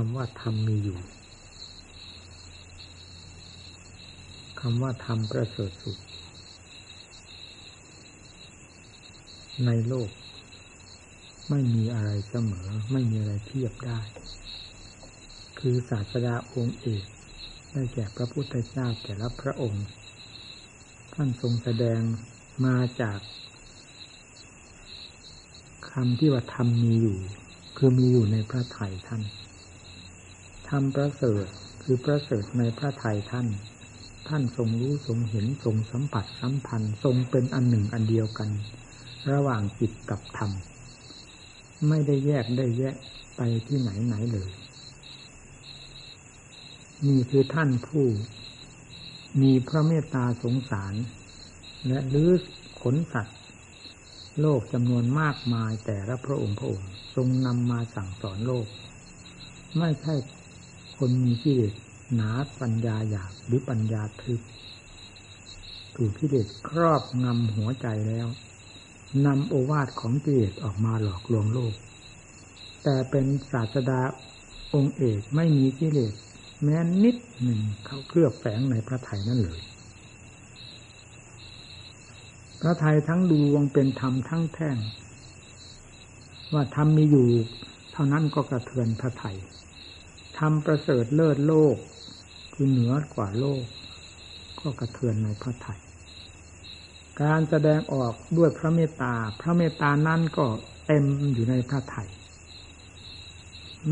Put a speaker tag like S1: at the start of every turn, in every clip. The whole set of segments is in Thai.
S1: คำว่าธรรมมีอยู่คำว่าธรรมประเสริฐสุด ในโลก ไม่มีอะไรเสมอ ไม่มีอะไรเทียบได้ คือศาสดาองค์เอกได้แก่พระพุทธเจ้าแต่ละพระองค์ ท่านทรงแสดงมาจากคำที่ว่าธรรมมีอยู่ คือมีอยู่ในพระไถ่ท่าน ธรรมประเสริฐคือประเสริฐในพระไถ่ท่าน ท่านทรงรู้ทรงเห็นทรงสัมผัสสัมพันธ์ทรงเป็นอันหนึ่งอันเดียวกัน ระหว่างจิตกับธรรม ไม่ได้แยกได้แยกไปที่ไหนไหนเลยนี่คือท่านผู้ มีพระเมตตาสงสาร และลื้อขนสัตว์ โลกจำนวนมากมายแต่ละพระองค์พระองค์ ทรงนำมาสั่งสอนโลก ไม่ใช่ คนมีกิเลสหนาปัญญาหยาบหรือปัญญาทึบถูกกิเลสครอบงำหัวใจแล้วนำโอวาทของกิเลสออกมาหลอกลวงโลก แต่เป็นศาสดาองค์เอกไม่มีกิเลสแม้นิดหนึ่งเขาเคลือบแฝงในพระไทยนั่นเลย พระไทยทั้งดวงเป็นธรรมทั้งแท่ง ว่าธรรมมีอยู่ เท่านั้นก็กระเทือนพระไทย ทำประเสริฐเลิศโลก คือเหนือกว่าโลก ก็กระเทือนในพระไทยการแสดงออกด้วยพระเมตตา พระเมตตานั่นก็เต็มอยู่ในพระไทย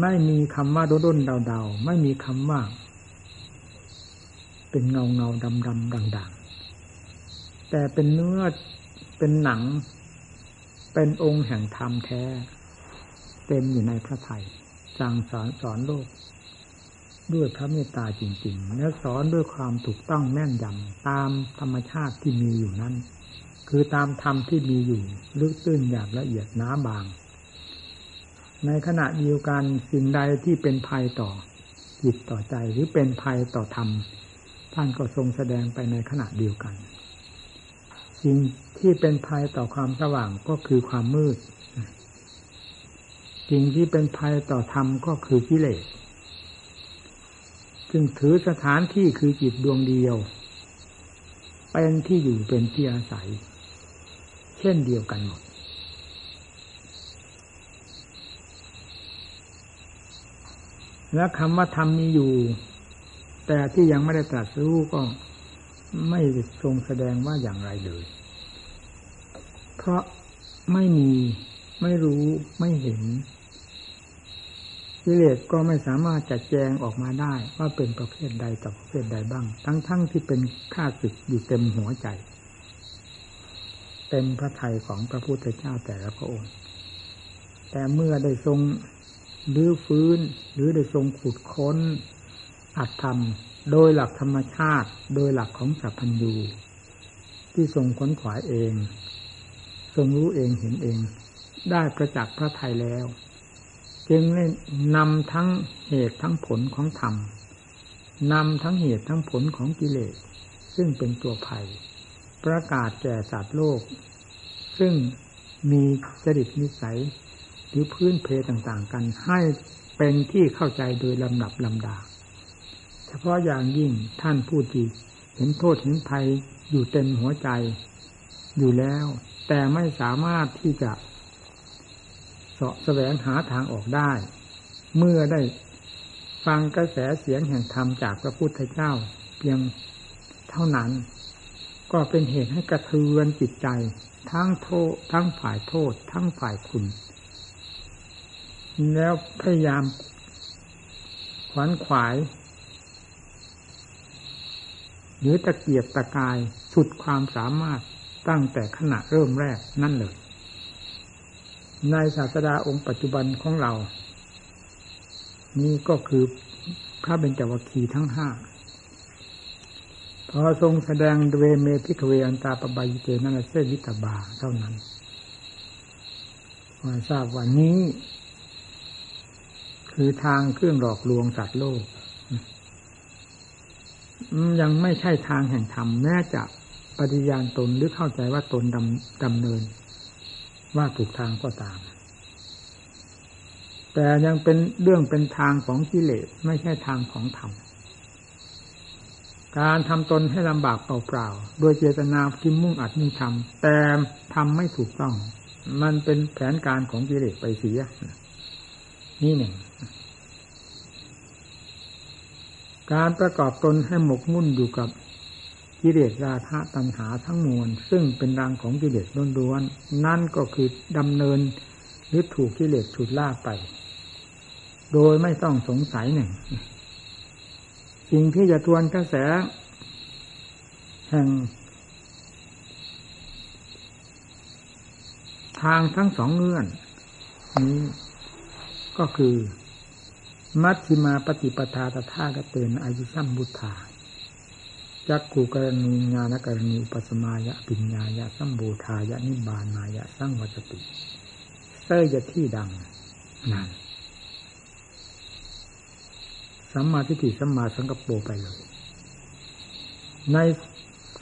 S1: ไม่มีคำว่าโดดนเดาเดาไม่มีคำว่า เป็นเงาเงาดำดำด่างๆ แต่เป็นเนื้อเป็นหนัง เป็นองค์แห่งธรรมแท้ เต็มอยู่ในพระไทยสั่งสอนสอนโลก ด้วยพระเมตตาจริง ๆ และสอนด้วยความถูกต้องแม่นยำตามธรรมชาติที่มีอยู่นั้น คือตามธรรมที่มีอยู่ลึกตื้นหยาบละเอียดน้าบาง ในขณะเดียวกันสิ่งใดที่เป็นภัยต่อจิตต่อใจหรือเป็นภัยต่อธรรมท่านก็ทรงแสดงไปในขณะเดียวกัน สิ่งที่เป็นภัยต่อความสว่างก็คือความมืด สิ่งที่เป็นภัยต่อธรรมก็คือกิเลส จึงถือสถานที่คือจิตดวงเดียว เป็นที่อยู่เป็นที่อาศัย เช่นเดียวกันหมด และคำว่าธรรมมีอยู่ แต่ที่ยังไม่ได้ตรัสรู้ก็ไม่ทรงแสดงว่าอย่างไรเลย เพราะไม่มี ไม่รู้ไม่เห็น กิเลสก็ไม่สามารถจัดแจงออกมาได้ ว่าเป็นประเภทใดต่อประเภทใดบ้าง ทั้งๆทที่เป็นข้าศึกอยู่เต็มหัวใจ เต็มพระทัยของพระพุทธเจ้าแต่ละพระองค์ แต่เมื่อได้ทรงรือฟื้น หรือได้ทรงขุดค้น อัตธรรม โดยหลักธรรมชาติ โดยหลักของสัพพัญญูที่ทรงค้นขวายเอง ทรงรู้เองเห็นเอง ได้ประจักษ์พระไทยแล้ว จึงได้นำทั้งเหตุทั้งผลของธรรมนำทั้งเหตุทั้งผลของกิเลส ซึ่งเป็นตัวภัย ประกาศแก่สัตว์โลก ซึ่งมีจริตนิสัยหรือพื้นเพต่างๆ กันให้เป็นที่เข้าใจโดยลำดับลำดา เฉพาะอย่างยิ่งท่านผู้ที่เห็นโทษเห็นภัยอยู่เต็มหัวใจอยู่แล้ว แต่ไม่สามารถที่จะาะแสวงหาทางออกได้ เมื่อได้ฟังกระแสเสียงแห่งธรรมจากพระพุทธเจ้า เพียงเท่านั้น ก็เป็นเหตุให้กระเทือนจิตใจ ทั้งโทษทั้งฝ่ายโทษ ทั้งฝ่ายคุณ แล้วพยายามขวนขวายหรือตะเกียบตะกายสุดความสามารถตั้งแต่ขณะเริ่มแรกนั่นเลย ในศาสดาองค์ปัจจุบันของเรา นี่ก็คือพระเบญจวัคคีทั้งห้าพอทรงแสดงเทวเม ภิกขเวอันตาปัพพชิเตน นเสวิตัพพาเท่านั้นมาทราบว่านี้ คือทางเครื่องหลอกลวงสัตว์โลก ยังไม่ใช่ทางแห่งธรรมแม้จะปฏิญาณตนหรือเข้าใจว่าตนดำดำเนิน ว่าถูกทางก็ตาม แต่ยังเป็นเรื่องเป็นทางของกิเลสไม่ใช่ทางของธรรมการทำตนให้ลำบากเปล่าๆ โดยเจตนาที่มุ่งอัดมุ่งทำแต่ทำไม่ถูกต้อง มันเป็นแผนการของกิเลสไปเสีย นี่หนึ่ง การประกอบตนให้หมกมุ่นอยู่กับ กิเลสราคะตัณหาทั้งมวลซึ่งเป็นรังของกิเลสล้วนๆนั่นก็คือดำเนินหรือถูกกิเลสฉุดลากไป โดยไม่ต้องสงสัยหนึ่งสิ่งที่จะทวนกระแส แห่ง ทางทั้งสองเงื่อน นี้ก็คือ มัชฌิมาปฏิปทาตถากเตนอายุสัมบุทธา จักขูกรณีญาณกรณีอุปสมายะปิญญายะสัมบูทายะนิบานายะสังวัจติเสยจะที่ดังนั่นสัมมาทิฏฐิสัมมาสังกปรไปเลย ใน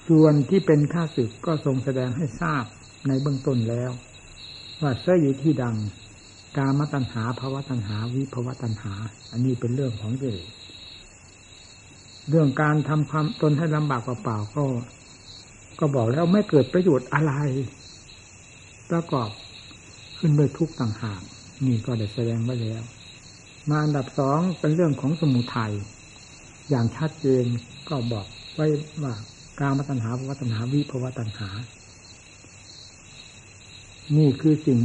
S1: ส่วนที่เป็นข้าศึกก็ทรงแสดงให้ทราบในเบื้องต้นแล้ว ว่าเสยยที่ดัง กามตัณหาภาวะตัณหา วิภาวะตัณหา อันนี้เป็นเรื่องของเจริ เรื่องการทำความตนให้ลำบากเปล่าๆก็ ก็บอกแล้วไม่เกิดประโยชน์อะไรประกอบขึ้นด้วยทุกต่างหากนี่ก็ได้แสดงไว้แล้ว มาอันดับสองเป็นเรื่องของสมุทัยอย่างชัดเจนก็บอกไว้ว่าการมาตัญหาภวตัญหาวิภวตัญหา นี่คือสิ่ง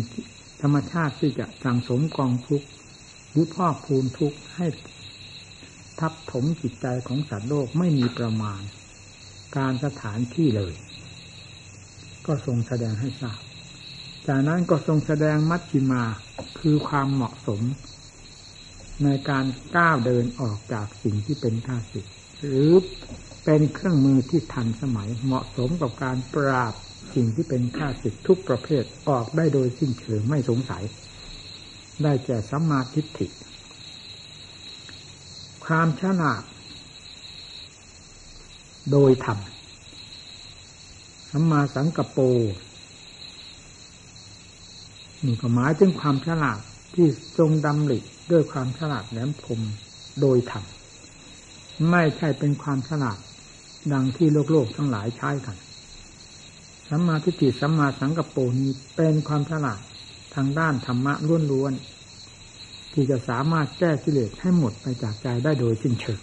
S1: ธรรมชาติที่จะสังสมกองทุกข์หรือพอกพูนทุกข์ให้ ทับถมจิตใจของสัตว์โลกไม่มีประมาณ การสถานที่เลย ก็ทรงแสดงให้ทราบ จากนั้นก็ทรงแสดงมัชชิมาคือความเหมาะสม ในการก้าวเดินออกจากสิ่งที่เป็นข้าศึกหรือเป็นเครื่องมือที่ทันสมัยเหมาะสมกับการปราบสิ่งที่เป็นข้าศึกทุกประเภทออกได้โดยสิ้นเชิงไม่สงสัย ได้แก่สัมมาทิฏฐิ ความฉลาด โดยธรรมสัมมาสังกปรนี่ก็หมายถึงความฉลาดที่ทรงดำริด้วยความฉลาดแหลมคมโดยธรรมไม่ใช่เป็นความฉลาดดังที่โลกโลกทั้งหลายใช้กันสัมมาทิฏฐิสัมมาสังกปรนี้เป็นความฉลาดทางด้านธรรมะล้วน ที่จะสามารถแก้กิเลสให้หมดไปจากใจได้โดยสิ้นเชิง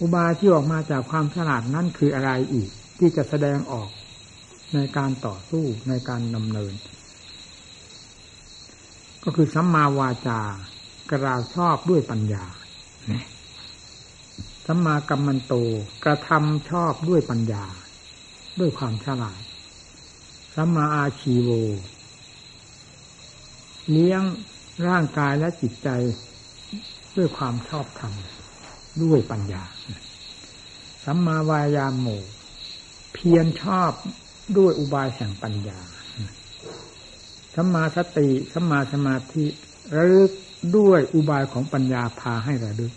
S1: อุบายที่ออกมาจากความฉลาดนั่นคืออะไรอีก ที่จะแสดงออกในการต่อสู้ในการดำเนิน ก็คือสัมมาวาจากระาชอบด้วยปัญญาสัมมากัมมันโตกระทำชอบด้วยปัญญา ด้วยความฉลาดสัมมาอาชีโวเลี้ยง ร่างกายและจิตใจด้วยความชอบธรรมด้วยปัญญา สัมมาวายามโมเพียรชอบด้วยอุบายแห่งปัญญา สัมมาสติ สัมมาสมาธิระลึกด้วยอุบายของปัญญาพาให้ระลึก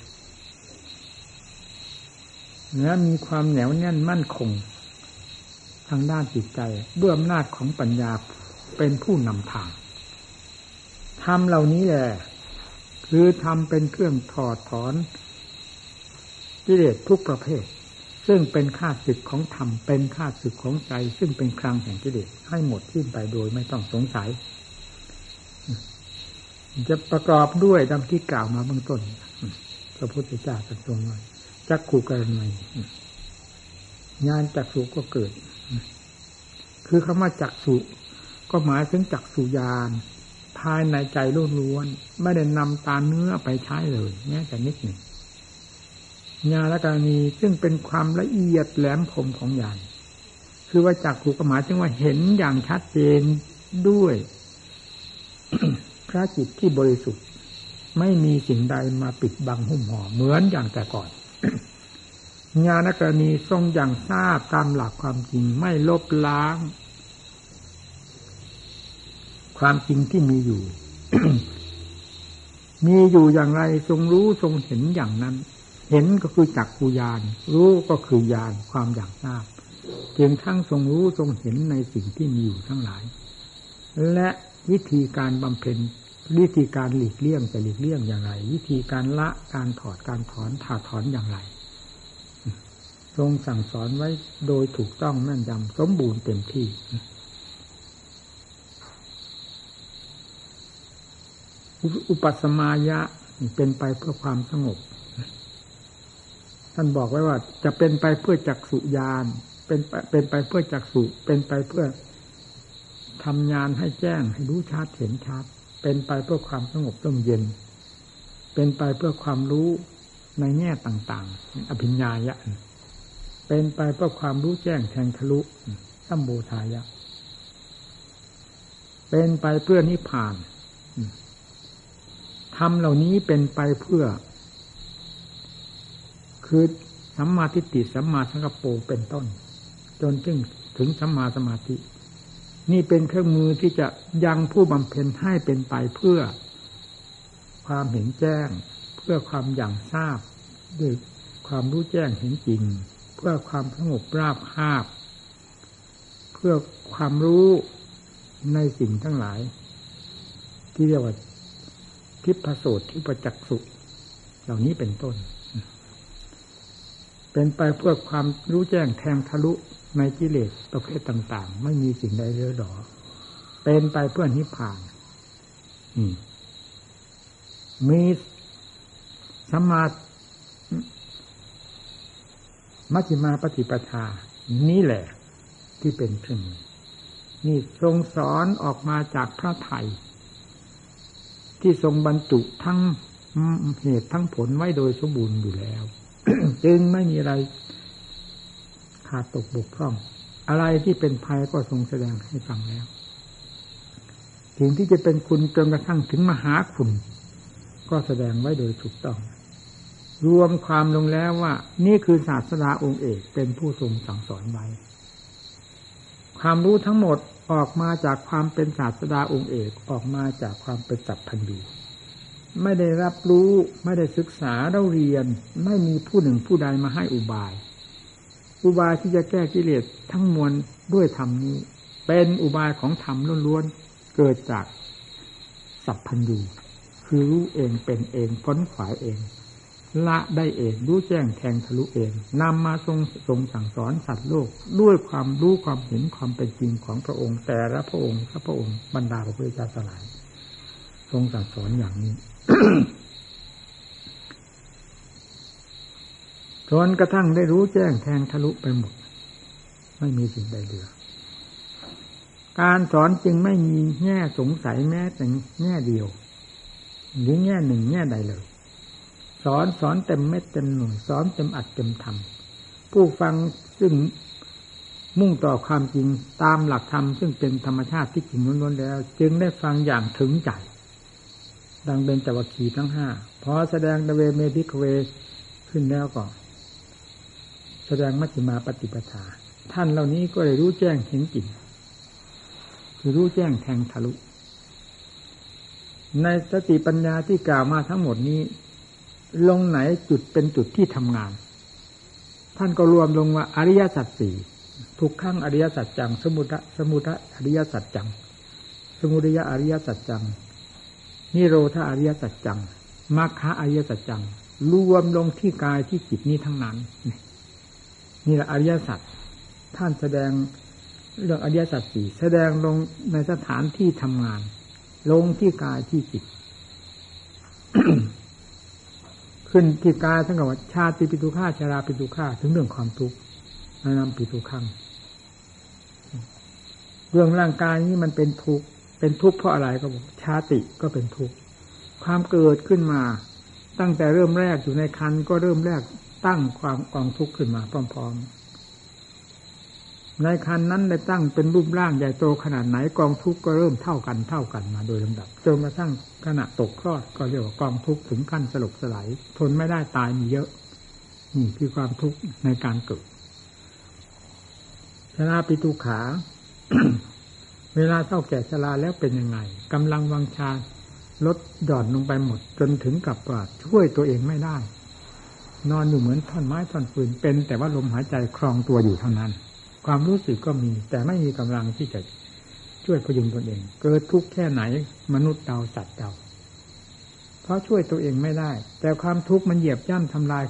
S1: และมีความเหนียวแน่นมั่นคง ทางด้านจิตใจด้วยอำนาจของปัญญาเป็นผู้นำทาง ทำเหล่านี้แหละคือทำเป็นเครื่องถอดถอนกิเลสทุกประเภท ซึ่งเป็นค่าศึกของธรรมเป็นค่าศึกของใจ ซึ่งเป็นครังแห่งกิเลสให้หมดสิ้นไปโดยไม่ต้องสงสัย จะประกอบด้วยดังที่กล่าวมาเบื้องต้นพระพุทธเจ้าตรัสตรงไว้จักขู่กรณีงานจักสุก็เกิด คือคำว่าจักสุก็หมายถึงจักสุยาน ภายในใจล้วนๆไม่ได้นำตาเนื้อไปใช้เลยแม้แต่นิดหนึ่งญาณกรณีซึ่งเป็นความละเอียดแหลมคมของญาณคือว่าจากขูกหมายถึงว่าเห็นอย่างชัดเจนด้วย พระจิตที่บริสุทธิ์ ไม่มีสิ่งใดมาปิดบังหุ้มห่อเหมือนอย่างแต่ก่อนญาณกรณีทรงอย่างทราบตามหลักความจริงไม่ลบล้าง ความจริงที่มีอยู่ มีอยู่อย่างไรทรงรู้ทรงเห็นอย่างนั้น เห็นก็คือจักกุยาน รู้ก็คือญาณความอย่างทราบเพียงทั้งทรงรู้ทรงเห็นในสิ่งที่มีอยู่ทั้งหลาย และวิธีการบำเพ็ญวิธีการหลีกเลี่ยงจะหลีกเลี่ยงอย่างไร วิธีการละการถอดการถอนถาถอนอย่างไรทรงสั่งสอนไว้โดยถูกต้องแม่นยำสมบูรณ์เต็มที่ อุปสมายะเป็นไปเพื่อความสงบ ท่านบอกไว้ว่า จะเป็นไปเพื่อจักสุญานเป็นไปเป็นไปเพื่อจักสุเป็นไปเพื่อทำงานให้แจ้งให้รู้ชัดเห็นชัดเป็นไปเพื่อความสงบร่มเย็น เป็นไปเพื่อความรู้ในแง่ต่างๆ อภิญญายะ เป็นไปเพื่อความรู้แจ้งแทงทะลุสัมบูทายะ เป็นไปเพื่อนิพพาน ทำเหล่านี้เป็นไปเพื่อ คือสัมมาทิฏฐิสัมมาสังกปรเป็นต้น จนถึงถึงสัมมาสมาธิ นี่เป็นเครื่องมือที่จะยังผู้บำเพ็ญให้เป็นไปเพื่อ ความเห็นแจ้ง เพื่อความอย่างทราบด้วยความรู้แจ้งเห็นจริง เพื่อความสงบราบคาบ เพื่อความรู้ในสิ่งทั้งหลาย ที่เรียกว่า ทิพโสตทิประจักษุเหล่านี้เป็นต้น เป็นไปเพื่อความรู้แจ้งแทงทะลุในกิเลสประเภทต่าง ๆ ไม่มีสิ่งใดเลือหรอ เป็นไปเพื่อนิพพานมีสมามัชฌิมาปฏิปทา นี่แหละ ที่เป็นเครื่องนี่ทรงสอนออกมาจากพระไทย ที่ทรงบรรจุทั้งเหตุทั้งผลไว้โดยสมบูรณ์อยู่แล้ว จึงไม่มีอะไรขาดตกบกพร่อง อะไรที่เป็นภัยก็ทรงแสดงให้ฟังแล้วสิ่งที่จะเป็นคุณจนกระทั่งถึงมหาคุณ ก็แสดงไว้โดยถูกต้อง รวมความลงแล้วว่า นี่คือศาสดาองค์เอกเป็นผู้ทรงสั่งสอนไว้ ความรู้ทั้งหมด ออกมาจากความเป็นศาสดาองค์เอกออกมาจากความเป็นจับพันธีไม่ได้รับรู้ไม่ได้ศึกษาเราเรียน ไม่มีผู้หนึ่งผู้ใดมาให้อุบาย อุบายที่จะแก้กิเลสทั้งมวลด้วยธรรมนี้ เป็นอุบายของธรรมล้วนๆเกิดจากสัพพัญญูคือรู้เองเป็นเองพ้นขวายเอง ละได้เองรู้แจ้งแทงทะลุเองนำมาทรงทรงสั่งสอนสัตว์โลก ด้วยความรู้ความเห็นความเป็นจริงของพระองค์ แต่ละพระองค์พระพระองค์บรรดาพระพุทธเจ้าสลาย ทรงสั่งสอนอย่างนี้จนกระทั่งได้รู้แจ้งแทงทะลุไปหมด ไม่มีสิ่งใดเหลือ การสอนจึงไม่มีแง่สงสัยแม้แต่แง่เดียวหรือแง่หนึ่งแง่ใดเลย สอนสอนเต็มเม็ดเต็มหน่วยสอนเต็มอัดเต็มทำผู้ฟังซึ่งมุ่งต่อความจริงตามหลักธรรมซึ่งเป็นธรรมชาติที่จริงล้วนๆแล้ว จึงได้ฟังอย่างถึงใจ ดังเป็นจวัคีทั้งห้าพอแสดงดเวเมพิกเวขึ้นแล้วก็ แสดงมัชฌิมาปฏิปทา ท่านเหล่านี้ก็ได้รู้แจ้งเห็นจริงคือรู้แจ้งแทงทะลุ ในสติปัญญาที่กล่าวมาทั้งหมดนี้ ลงไหนจุดเป็นจุดที่ทำงาน ท่านก็รวมลงว่าอริยสัจสี่ทุกขั้งอริยสัจจัง สมุทะสมุทะอริยสัจจัง สมุทัยอริยสัจจังนิโรธาอริยสัจจังมรรคะอริยสัจจัง รวมลงที่กายที่จิตนี้ทั้งนั้น นี่แหละอริยสัจท่านแสดงเรื่องอริยสัจสี่แสดงลงในสถานที่ทำงาน ลงที่กายที่จิต ขึ้นที่กายทั้งกับว่าชาติปิตุฆาชาราปิตุฆาถึงเรื่องความทุกข์นำปิตุขังเรื่องร่างกายนี้มันเป็นทุกข์เป็นทุกข์เพราะอะไรก็บอกชาติก็เป็นทุกข์ความเกิดขึ้นมา ตั้งแต่เริ่มแรกอยู่ในคันก็เริ่มแรกตั้งความกองทุกข์ขึ้นมาพร้อม ๆ ในคันนั้นได้ตั้งเป็นรูปร่างใหญ่โตขนาดไหนกองทุกข์ก็เริ่มเท่ากันเท่ากันมาโดยลำดับจนกระทั่งขณะตกคลอดก็เรียกว่ากองทุกข์ถึงขั้นสลบสลายทนไม่ได้ตายมีเยอะนี่คือความทุกข์ในการเกิดชราปิตุขา เวลาเท่าแก่ชราแล้วเป็นยังไงกำลังวังชาลดหย่อนลงไปหมด จนถึงกับว่าช่วยตัวเองไม่ได้ นอนอยู่เหมือนท่อนไม้ท่อนปืนเป็น แต่ว่าลมหายใจคลองตัวอยู่เท่านั้น ความรู้สึกก็มี แต่ไม่มีกำลังที่จะช่วยพยุงตนเอง เกิดทุกข์แค่ไหน มนุษย์เราสัตว์เราเพราะช่วยตัวเองไม่ได้ แต่ความทุกข์มันเหยียบย่ำทำลาย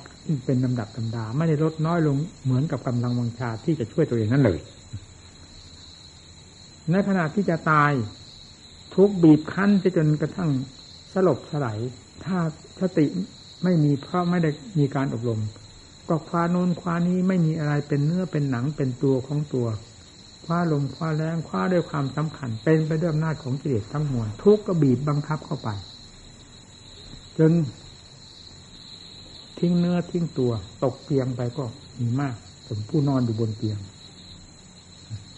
S1: เป็นลำดับลำดา ไม่ได้ลดน้อยลงเหมือนกับกำลังวังชาที่จะช่วยตัวเองนั่นเลย ในขณะที่จะตาย ทุกบีบคั้นไปจนกระทั่งสลบสลายถ้าสติไม่มีเพราะไม่ได้มีการอบรม ก็คว้าโน้นคว้านี้ไม่มีอะไรเป็นเนื้อเป็นหนังเป็นตัวของตัวคว้าลมคว้าแรงคว้าด้วยความสำคัญ เป็นไปด้วยอำนาจของกิเลสทั้งมวลทุกก็บีบบังคับเข้าไป จนทิ้งเนื้อทิ้งตัว ตกเตียงไปก็มีมากสมผู้นอนอยู่บนเตียง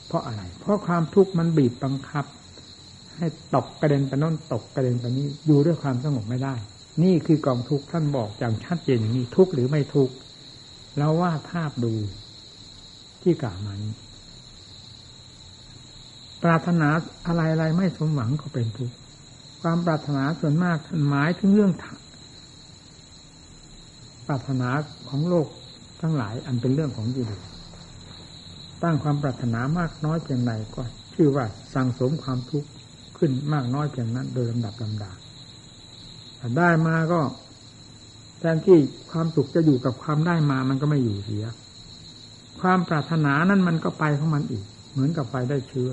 S1: เพราะอะไร เพราะความทุกข์มันบีบบังคับ ให้ตกกระเด็นไปน้นตกกระเด็นไปนี้อยู่ด้วยความสงบไม่ได้ นี่คือกองทุกข์ท่านบอกอย่างชัดเจนอย่างนี้ทุกข์หรือไม่ทุกข์ เราว่าภาพดูที่กล่าวมานี้ปรารถนาอะไรอะไรไม่สมหวังก็เป็นทุกข์ความปรารถนาส่วนมากนหมายถึงเรื่องปรารถนาของโลกทั้งหลายอันเป็นเรื่องของกิเลสตั้งความปรารถนามากน้อยเพียงไรก็ชื่อว่าสั่งสมความทุกข์ขึ้นมากน้อยเพียงนั้นโดยลำดับลำดาได้มาก็ แทนที่ความสุขจะอยู่กับความได้มามันก็ไม่อยู่เสีย ความปรารถนานั้นมันก็ไปของมันอีก เหมือนกับไฟได้เชื้อ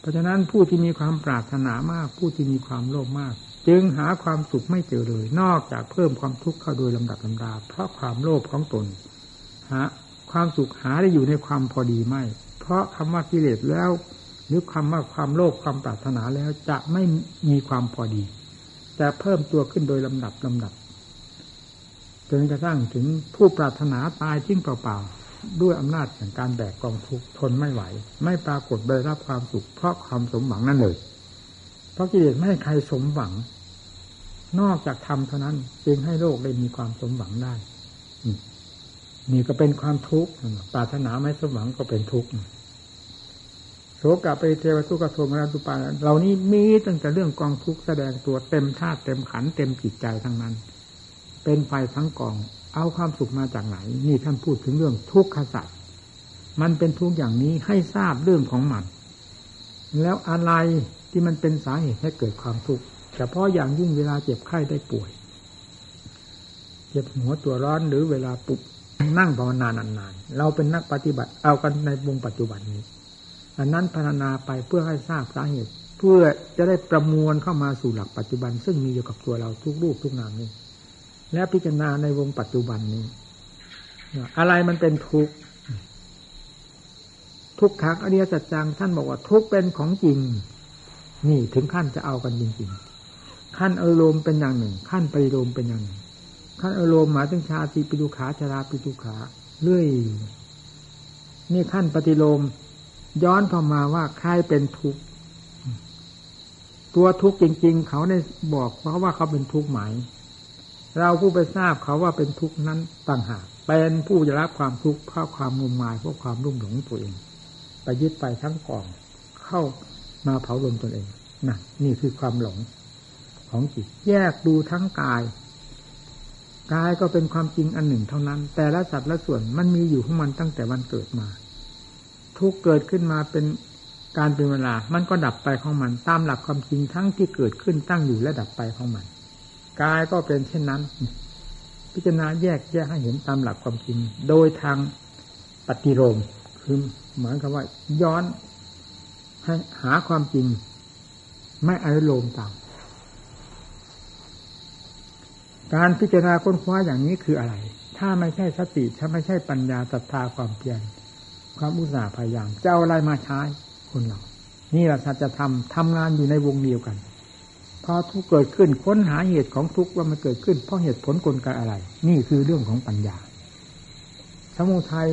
S1: เพราะฉะนั้นผู้ที่มีความปรารถนามาก ผู้ที่มีความโลภมาก จึงหาความสุขไม่เจอเลย นอกจากเพิ่มความทุกข์เข้าโดยลำดับลำดา เพราะความโลภของตนหาความสุขหาได้อยู่ในความพอดีไม่ เพราะคำว่ากิเลสแล้วหรือคำว่าความโลภความปรารถนาแล้วจะไม่มีความพอดีจะเพิ่มตัวขึ้นโดยลำดับลำดับ จนกระทั่งถึงผู้ปรารถนาตายทิ้งเปล่าๆด้วยอำนาจแห่งการแบกกองทุกข์ทนไม่ไหว ไม่ปรากฏได้รับความสุขเพราะความสมหวังนั่นเลย เพราะกิเลสไม่ให้ใครสมหวัง นอกจากธรรมเท่านั้นจึงให้โลกได้มีความสมหวังได้นี่ก็เป็นความทุกข์ปรารถนาไม่สมหวังก็เป็นทุกข์โสกะไปเทวทุกขโทมราตุปาเหล่านี้มีตั้งแต่เรื่องกองทุกข์แสดงตัวเต็มธาตุเต็มขันเต็มจิตใจทั้งนั้น เป็นไฟทั้งกอง เอาความสุขมาจากไหน นี่ท่านพูดถึงเรื่องทุกขสัตว์มันเป็นทุกอย่างนี้ให้ทราบเรื่องของมัน แล้วอะไรที่มันเป็นสาเหตุให้เกิดความทุกข์เฉพาะอย่างยิ่งเวลาเจ็บไข้ได้ป่วย เจ็บหัวตัวร้อนหรือเวลาปุบนั่งภาวนานานๆ เราเป็นนักปฏิบัติเอากันในวงปัจจุบันนี้ อันนั้นพัฒนาไปเพื่อให้ทราบสาเหตุ เพื่อจะได้ประมวลเข้ามาสู่หลักปัจจุบัน ซึ่งมีอยู่กับตัวเราทุกรูปทุกนามนี้ และพิจารณาในวงปัจจุบันนี้ อะไรมันเป็นทุกข์ทุกขังอริยสัจจังท่านบอกว่าทุกเป็นของจริง นี่ถึงขั้นจะเอากันจริงๆขั้นอารมณ์เป็นอย่างหนึ่ง ขั้นปริโลมเป็นอย่างหนึ่งขั้นอารมณ์หมายถึงชาติปิดุขาชราปิดุขาเรื่อยนี่ขั้นปฏิโลมย้อนเข้ามาว่าใครเป็นทุกข์ตัวทุกข์จริง ๆ เขาได้บอกเพราะว่าเขาเป็นทุกข์หมาย เราผู้ไปทราบเขาว่าเป็นทุกข์นั้นต่างหากเป็นผู้จะรับความทุกข์เพราะความงมงายเพราะความรุ่มหลงตัวเองไปยึดไปทั้งกองเข้ามาเผาลมตนเองนะนี่คือความหลงของจิตแยกดูทั้งกายกายก็เป็นความจริงอันหนึ่งเท่านั้น แต่ละสัตว์ละส่วนมันมีอยู่ของมันตั้งแต่วันเกิดมา ทุกเกิดขึ้นมาเป็นการเป็นเวลา มันก็ดับไปของมัน ตามหลักความจริงทั้งที่เกิดขึ้นตั้งอยู่และดับไปของมัน กายก็เป็นเช่นนั้น พิจารณาแยกแยกให้เห็นตามหลักความจริง โดยทางปฏิโลมคือหมายความว่า ย้อนให้หาความจริง ไม่อารมณ์ตาม การพิจารณาค้นคว้าอย่างนี้คืออะไร ถ้าไม่ใช่สติ ถ้าไม่ใช่ปัญญาศรัทธาความเพียรความอุตสาห์พยายามจะเอาอะไรมาใช้คนเรา นี่แหละสัจธรรมทำงานอยู่ในวงเดียวกัน อทุกเกิดขึ้นค้นหาเหตุของทุกว่ามันเกิดขึ้น เพราะเหตุผลกลไกอะไร นี่คือเรื่องของปัญญา สมุทัย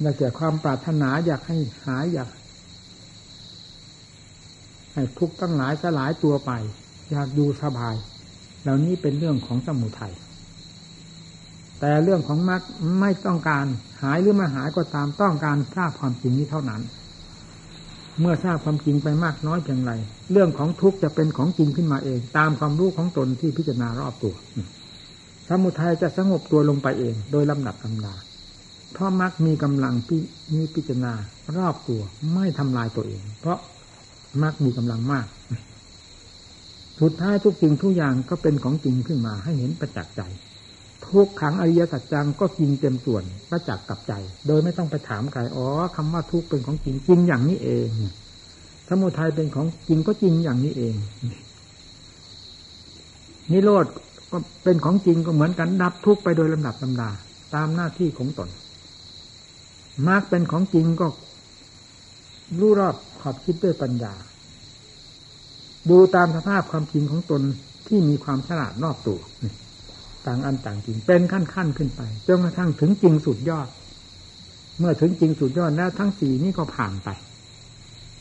S1: อยากแก่ความปรารถนาอยากให้หายอยากให้ทุกตั้งหลายสลายตัวไป อยากดูสบาย เหล่านี้เป็นเรื่องของสมุทัยแต่เรื่องของมรรคไม่ต้องการหายหรือไม่หายก็ตามต้องการทราบความจริงนี้เท่านั้น เมื่อทราบความจริงไปมากน้อยเพียงไร เรื่องของทุกข์จะเป็นของจริงขึ้นมาเอง ตามความรู้ของตนที่พิจารณารอบตัวสมุทัยจะสงบตัวลงไปเอง โดยลำดับลำดาเพราะมักมีกำลังพิมีพิจารณารอบตัวไม่ทำลายตัวเอง เพราะมักมีกำลังมาก สุดท้ายทุกสิ่งทุกอย่างก็เป็นของจริงขึ้นมาให้เห็นประจักษ์ใจ ทุกขังอริยสัจจังก็กินเต็มส่วนประจักษ์กับใจ โดยไม่ต้องไปถามใครอ๋อคำว่าทุกเป็นของจริงจริงอย่างนี้เองสมุทัยเป็นของจริงก็จริงอย่างนี้เองนิโรธก็เป็นของจริงก็เหมือนกันดับทุกไปโดยลำดับลำดา ตามหน้าที่ของตนมรรคเป็นของจริงก็รู้รอบขอบคิดด้วยปัญญา ดูตามสภาพความจริงของตนที่มีความฉลาดรอบตัว ต่างอันต่างจริง เป็นขั้นขั้นขึ้นไปจนกระทั่งถึงจริงสุดยอด เมื่อถึงจริงสุดยอดแล้วทั้งสี่นี้ก็ผ่านไป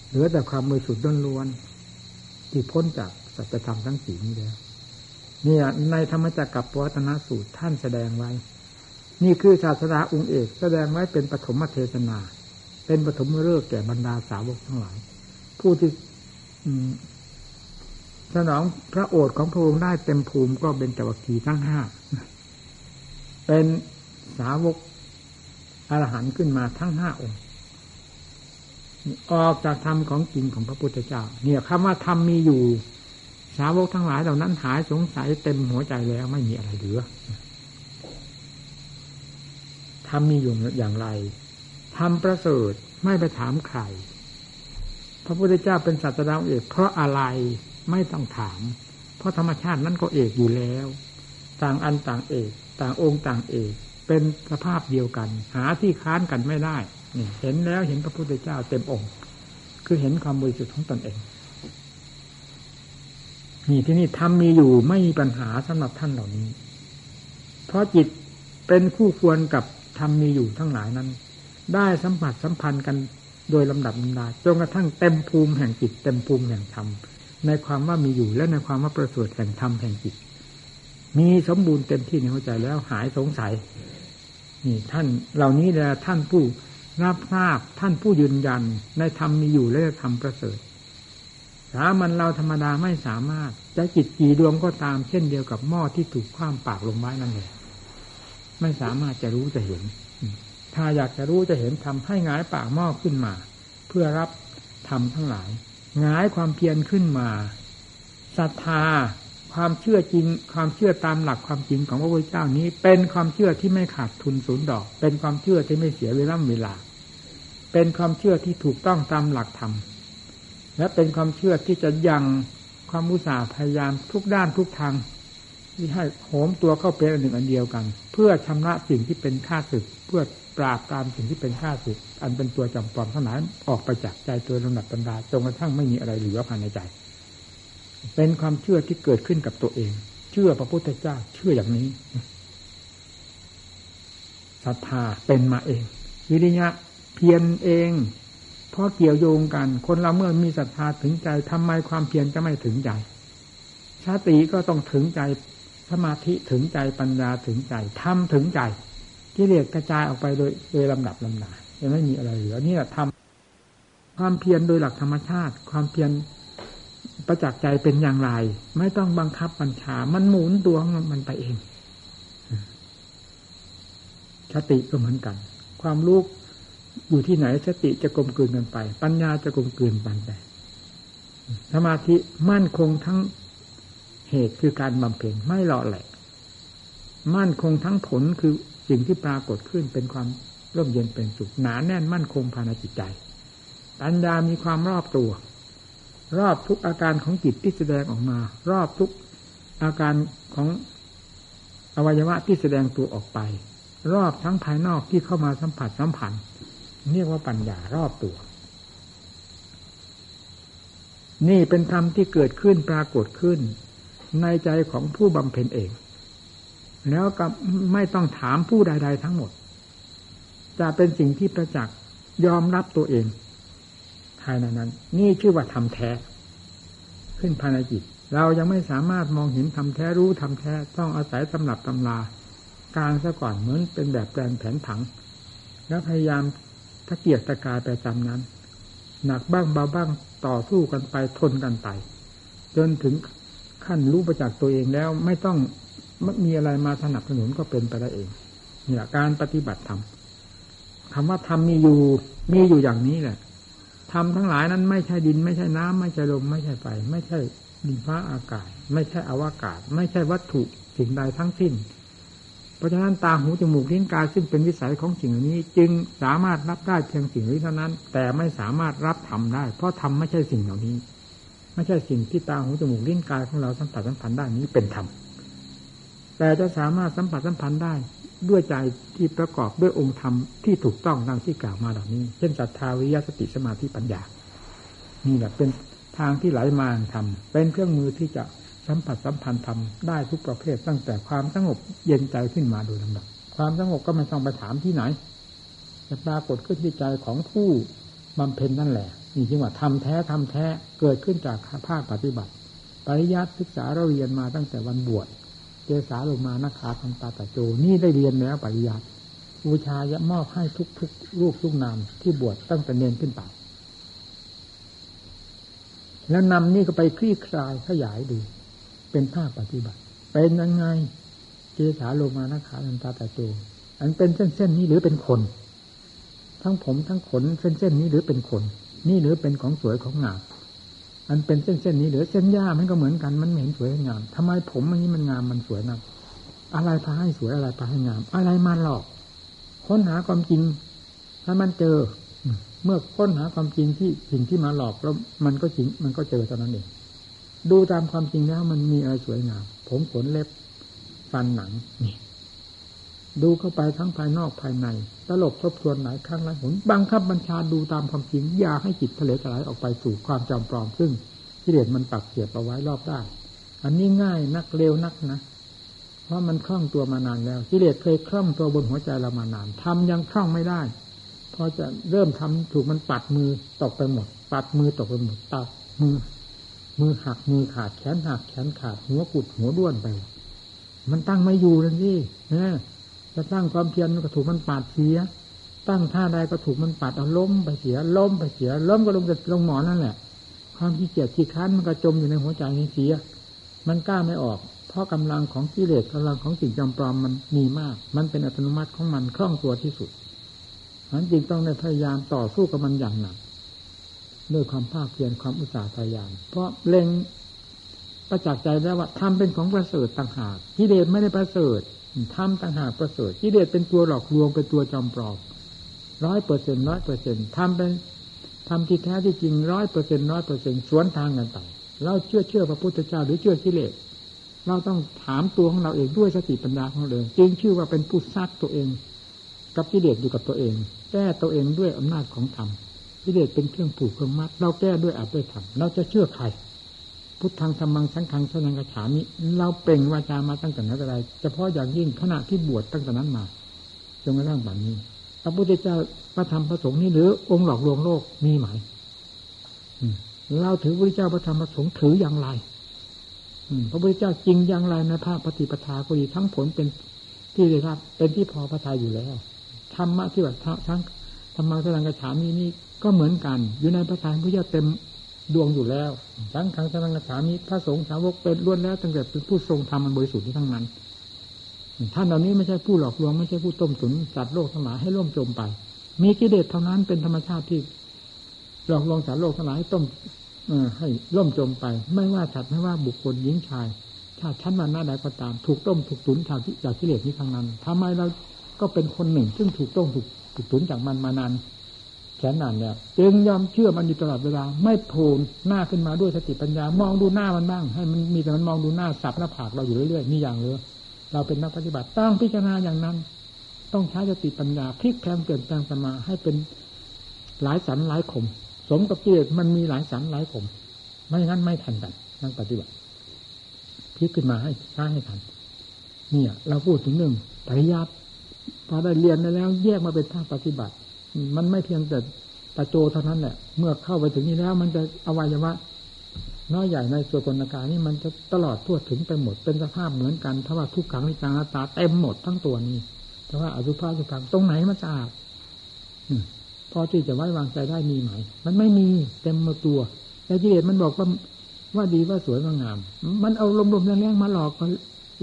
S1: เหลือแต่ความมือสุดล้วนที่พ้นจากสัจธรรมทั้งสี่นี้แล้วเนี่ยในธรรมจักรกับปวัตนสูตรท่านแสดงไว้ นี่คือศาสดาองค์เอก แสดงไว้เป็นปฐมเทศนา เป็นปฐมฤกษ์แก่บรรดาสาวกทั้งหลาย ผู้ที่ สนองพระโอษฐ์ของพระองค์ได้เต็มภูมิก็เป็นจวักีทั้งห้าเป็นสาวกอรหันต์ขึ้นมาทั้งห้าองค์ออกจากธรรมของจริงของพระพุทธเจ้า เนี่ยคำว่าธรรมมีอยู่ สาวกทั้งหลายเหล่านั้นหายสงสัยเต็มหัวใจแล้วไม่มีอะไรเหลือทำมีอยู่อย่างไรทำประเสริฐไม่ไปถามใคร พระพุทธเจ้าเป็นศาสดาเอกเพราะอะไร ไม่ต้องถาม เพราะธรรมชาตินั้นก็เอกอยู่แล้ว ต่างอันต่างเอก ต่างองค์ต่างเอก เป็นสภาพเดียวกัน หาที่ค้านกันไม่ได้เห็นแล้วเห็นพระพุทธเจ้าเต็มองค์ คือเห็นความบริสุทธิ์ของตนเอง นี่ที่นี่ทำมีอยู่ไม่มีปัญหาสำหรับท่านเหล่านี้ เพราะจิตเป็นคู่ควรกับทำมีอยู่ทั้งหลายนั้น ได้สัมผัสสัมพันธ์กันโดยลำดับลำดาจนกระทั่งเต็มภูมิแห่งจิตเต็มภูมิแห่งธรรม ในความว่ามีอยู่และในความว่าประเสริฐแห่งธรรมแห่งจิต มีสมบูรณ์เต็มที่ในหัวใจแล้วหายสงสัย นี่ท่านเหล่านี้แหละท่านผู้รับทราบท่านผู้ยืนยันในธรรมมีอยู่และธรรมประเสริฐสามันเราธรรมดาไม่สามารถ จะจิตกี่ดวงก็ตามเช่นเดียวกับหม้อที่ถูกคว้ามปากลงไว้นั่นเองไม่สามารถจะรู้จะเห็น ถ้าอยากจะรู้จะเห็นทำให้งายปากหม้อขึ้นมา เพื่อรับทำทั้งหลาย งายความเพียรขึ้นมาศรัทธาความเชื่อจริง ความเชื่อตามหลักความจริงของพระพุทธเจ้านี้ เป็นความเชื่อที่ไม่ขาดทุนศูนย์ดอก เป็นความเชื่อที่ไม่เสียเวลาเวลา เป็นความเชื่อที่ถูกต้องตามหลักธรรมและเป็นความเชื่อที่จะยังความมุสาพยายามทุกด้านทุกทางที่ให้โหมตัวเข้าเป็นอันหนึ่งอันเดียวกัน เพื่อชำระสิ่งที่เป็นข้าศึกเพื่อ ปราบตามสิ่งที่เป็นข้าศึกอันเป็นตัวจำปลอมทั้งหลายออกไปจากใจตัวลำดับตำดาจนกระทั่งไม่มีอะไรเหลือภายในใจ เป็นความเชื่อที่เกิดขึ้นกับตัวเอง เชื่อพระพุทธเจ้าเชื่ออย่างนี้ศรัทธาเป็นมาเอง วิริยะเพียรเองเพราะเกี่ยวโยงกัน คนเราเมื่อมีศรัทธาถึงใจทำไมความเพียรจะไม่ถึงใจชาติก็ต้องถึงใจสมาธิถึงใจปัญญาถึงใจทำถึงใจ กิเลสกระจายออกไปโดยโดยลำดับลำดายังไม่มีอะไรเหลือนี่แหละทำความเพียรโดยหลักธรรมชาติ ความเพียรประจักษ์ใจเป็นอย่างไร ไม่ต้องบังคับบัญชา มันหมุนตัวมันไปเองสติก็เหมือนกัน ความรู้อยู่ที่ไหนสติจะกลมกลืนกันไป ปัญญาจะกลมกลืนปันไปสมาธิมั่นคงทั้งเหตุคือการบำเพ็ญไม่หล่อแหละ มั่นคงทั้งผลคือ สิ่งที่ปรากฏขึ้นเป็นความร่มเย็นเป็นสุขหนาแน่นมั่นคงภายในจิตใจ ปัญญามีความรอบตัว รอบทุกอาการของจิตที่แสดงออกมา รอบทุกอาการของอวัยวะที่แสดงตัวออกไป รอบทั้งภายนอกที่เข้ามาสัมผัสสัมพันธ์เรียกว่าปัญญารอบตัว นี่เป็นธรรมที่เกิดขึ้นปรากฏขึ้น ในใจของผู้บำเพ็ญเอง แล้วก็ไม่ต้องถามผู้ใด ๆ ทั้งหมด จะเป็นสิ่งที่ประจักษ์ยอมรับตัวเองภายในนั้น นี่ชื่อว่าทำแท้ ขึ้นภายในจิต เรายังไม่สามารถมองเห็นทำแท้รู้ทำแท้ต้องอาศัยตำรับตำลากลางซะก่อนเหมือนเป็นแบบแปลนแผนผัง แล้วพยายามถ้าเกียรตะกายไปตามนั้น หนักบ้างเบาบ้างต่อสู้กันไปทนกันไป จนถึงขั้นรู้ประจักษ์ตัวเองแล้วไม่ต้อง มีอะไรมาสนับสนุนก็เป็นไปได้เองเนี่ยการปฏิบัติธรรมคำว่าธรรมมีอยู่ มีอยู่อย่างนี้แหละธรรมทั้งหลายนั้นไม่ใช่ดิน ไม่ใช่น้ำไม่ใช่ลมไม่ใช่ไฟไม่ใช่ดินฟ้าอากาศ ไม่ใช่อวกาศ ไม่ใช่วัตถุสิ่งใดทั้งสิ้น เพราะฉะนั้นตาหูจมูกลิ้นกายซึ่งเป็นวิสัยของสิ่งนี้ จึงสามารถรับได้เพียงสิ่งนี้เท่านั้น แต่ไม่สามารถรับทำได้ เพราะทำไม่ใช่สิ่งเหล่านี้ ไม่ใช่สิ่งที่ตาหูจมูกลิ้นกายของเราสัมผัสสัมพันธ์ได้นี้เป็นธรรม แต่จะสามารถสัมผัสสัมพันธ์ได้ ด้วยใจที่ประกอบด้วยองค์ธรรมที่ถูกต้องดังที่กล่าวมาเหล่านี้ เช่นศรัทธาวิยาสติสมาธิปัญญา นี่แหละเป็นทางที่ไหลมาทำเป็นเครื่องมือที่จะสัมผัสสัมพันธ์ทำได้ทุกประเภท ตั้งแต่ความสงบเย็นใจขึ้นมาโดยลำดับความสงบก็ไม่ต้องไปถามที่ไหนจะปรากฏขึ้นที่ใจของผู้บำเพ็ญนั่นแหละนี่จึงว่าทำแท้ทำแท้เกิดขึ้นจากภาคปฏิบัติ ปริยัติศึกษาเราเรียนมาตั้งแต่วันบวช เจสาลงมานักขาทันตาตะโจ นี่ได้เรียนแล้วปริยัติบูชาจะมอบให้ทุกทุกรูปทุกนามที่บวชตั้งแต่เนนขึ้นไปแล้วนำนี่ก็ไปคลี่คลายขยายดู เป็นภาคปฏิบัติ เป็นยังไงเจสาโลมานักขาทันตาตะโจ อันเป็นเส้นเส้นนี้หรือเป็นคน ทั้งผมทั้งขนเส้นเส้นนี้หรือเป็นคน นี่หรือเป็นของสวยของงาม มันเป็นเส้นเส้นนี้หรือเส้นหญ้ามันก็เหมือนกันมันเห็นสวยงามทำไมผมอันนี้มันงามมันสวยนะอะไรพาให้สวยอะไรพาให้งาม อะไรมาหลอก ค้นหาความจริงถ้ามันเจอ เมื่อค้นหาความจริงที่สิ่งที่มาหลอกแล้วมันก็จริง มันก็เจอตอนนั้นเองดูตามความจริงแล้วมันมีอะไรสวยงาม ผมขนเล็บฟันหนังนี่ ดูเข้าไปทั้งภายนอกภายในตลบทบทวนหลายครั้งหลายหนบังคับบัญชาดูตามความจริงอย่าให้จิตทะเลทลายออกไปสู่ความจำปลอมซึ่งกิเลสมันปักเสียบเอาไว้รอบด้านอันนี้ง่ายนักเร็วนักนะเพราะมันคล่องตัวมานานแล้วกิเลสเคยคล่องตัวบนหัวใจเรามานานทำยังคล่องไม่ได้พอจะเริ่มทำถูกมันปัดมือตกไปหมด ปัดมือตกไปหมดตัดมือ มือหักมือขาดแขนหักแขนขาดหัวกุดหัวด้วนไป มันตั้งไม่อยู่เลยนี่นะ จะตั้งความเพียรก็ถูกมันปาดเสีย ตั้งท่าใดก็ถูกมันปาดเอาล้มไปเสียล้มไปเสียล้มก็ลงจะลงหมอนนั่นแหละ ความขี้เกียจขี้ค้านมันก็จมอยู่ในหัวใจนี้เสีย มันกล้าไม่ออก เพราะกำลังของกิเลสกำลังของสิ่งจำปลอมมันมีมาก มันเป็นอัตโนมัติของมันคล่องตัวที่สุดนั้นจริงต้องในพยายามต่อสู้กับมันอย่างหนักด้วยความภาคเพียรความอุตสาห์พยายาม เพราะเล็งประจักษ์ใจแล้วว่าทำเป็นของประเสริฐต่างหากกิเลสไม่ได้ประเสริฐ ทำต่างหากประเสริฐกิเลสเป็นตัวหลอกลวงเป็นตัวจอมปลอมร้อยเปอร์เซ็นต์ร้อยเปอร์เซ็นต์ทำเป็นทำที่แท้ที่จริงร้อยเปอร์เซ็นต์ร้อยเปอร์เซ็นต์สวนทางกันไปเราเชื่อเชื่อพระพุทธเจ้าหรือเชื่อกิเลสเราต้องถามตัวของเราเองด้วยสติปัญญาของเราเองจึงชื่อว่าเป็นผู้ซักตัวเอง กับกิเลสอยู่กับตัวเอง แก้ตัวเองด้วยอำนาจของธรรมกิเลสเป็นเครื่องผูกเครื่องมัด เราแก้ด้วยอาจด้วยธรรมเราจะเชื่อใคร พุทธังธรรมังสังฆังชนังกระฉามิเราเปล่งวาจามาตั้งแต่นั้นอะไรเฉพาะอย่างยิ่งขณะที่บวชตั้งแต่นั้นมาจนกระทั่งบัดนี้ พระพุทธเจ้าพระธรรมพระสงฆ์นี่หรือองค์หลอกลวงโลกมีไหมเราถือพระพุทธเจ้าพระธรรมพระสงฆ์ถืออย่างไรพระพุทธเจ้าจริงอย่างไรในภาคปฏิปทาก็ดีทั้งผลเป็นที่ได้รับเป็นที่พอพระทัยอยู่แล้วธรรมะที่ว่าทั้งธรรมะสรังกระฉามีนี่ก็เหมือนกัน อยู่ในพระทัยพระเจ้าเต็ม ดวงอยู่แล้วสังฆังสนังสามีพระสงฆ์สาวกเป็นล้วนแล้วตั้งแต่เป็นผู้ทรงธรรมมันบริสุทธิ์ทั้งนั้นท่านเหล่านี้ไม่ใช่ผู้หลอกลวงไม่ใช่ผู้ต้มตุ๋นสัตว์โลกทั้งหลายให้ร่วมจมไป มีกิเลสเท่านั้นเป็นธรรมชาติที่หลอกลวงสัตว์โลกทั้งหลายให้ต้มให้ร่วมจมไป ไม่ว่าสัตว์ไม่ว่าบุคคลหญิงชายชาติชั้นวันหน้าใดก็ตาม ถูกต้มถูกตุ๋นจากจากกิเลสนี้ทั้งนั้นทำไมเราก็เป็นคนหนึ่ง ซึ่งถูกต้มถูกถูกตุ๋นจากมันมานาน แสนนานแล้วจึงยอมเชื่อมันอยู่ตลอดเวลา ไม่โผล่หน้าขึ้นมาด้วยสติปัญญา มองดูหน้ามันบ้าง ให้มันมีแต่มันมองดูหน้าสับหน้าผากเราอยู่เรื่อยๆนี่อย่างเลยเราเป็นนักปฏิบัติต้องพิจารณาอย่างนั้น ต้องใช้สติปัญญาพลิกแปลงเปลี่ยนแปลงสมาให้เป็นหลายสันหลายขมสมกับเกิเลมันมีหลายสันหลายขมไม่งั้นไม่ทันกันนั่งปฏิบัติพลิกขึ้นมาให้ใช้ให้ทันเนี่ย เราพูดถึงเรื่งปริยัติพอได้เรียนแล้ว แยกมาเป็นภาคปฏิบัติ มันไม่เพียงแต่ตะโจเท่านั้นแหละ เมื่อเข้าไปถึงนี้แล้ว มันจะอวัยวะน้อยใหญ่ในส่วนกลกายนี่มันจะตลอดทั่วถึงไปหมด เป็นสภาพเหมือนกันถ้าว่าทุกขังในจังตาเต็มหมดทั้งตัวนี้ แต่ว่าอสุภะสุขังตรงไหนมันสะอาดพอที่จะไว้วางใจได้มีไหม มันไม่มีเต็มมาตัวแต่กิเลสมันบอกว่าว่าดีว่าสวยว่างาม มันเอาลมๆแรงๆมาหลอก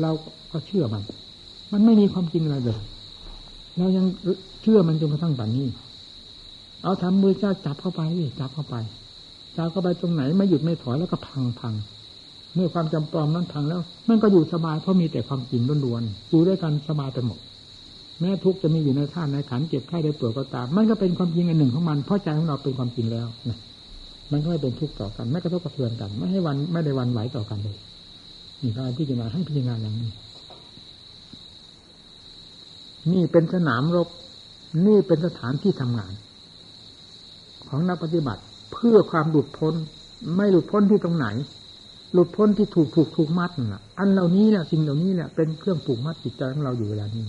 S1: เราก็เชื่อมัน มันไม่มีความจริงอะไรเลย เรายังเชื่อมันจนกระทั่งบัดนนี้ เอาทำมือเจ้าจับเข้าไปจับเข้าไปจับเข้าไปตรงไหนไม่หยุดไม่ถอยแล้วก็พังพังเมื่อความจำปลอมนั้นพังแล้ว มันก็อยู่สบายเพราะมีแต่ความจริงล้วนๆอยู่ด้วยกันสบายไปหมดแม้ทุกจะมีอยู่ในท่านในขันเจ็บไข้ได้ป่วยก็ตาม มันก็เป็นความจริงอันหนึ่งของมันเพราะใจของเราเป็นความจริงแล้วนะมันก็ไม่เป็นทุกข์ต่อกันไม่กระทบกระเทือนกัน ไม่ให้วันไม่ได้วันไหวต่อกันเลยนี่การพิจารณาให้พิจารณาอย่างนี้ นี่เป็นสนามรบ นี่เป็นสถานที่ทำงาน ของนักปฏิบัติเพื่อความหลุดพ้น ไม่หลุดพ้นที่ตรงไหน หลุดพ้นที่ถูกถูกถูกมัดน่ะ อันเหล่านี้แหละสิ่งเหล่านี้แหละเป็นเครื่องผูกมัดจิตใจของเราอยู่เวลานี้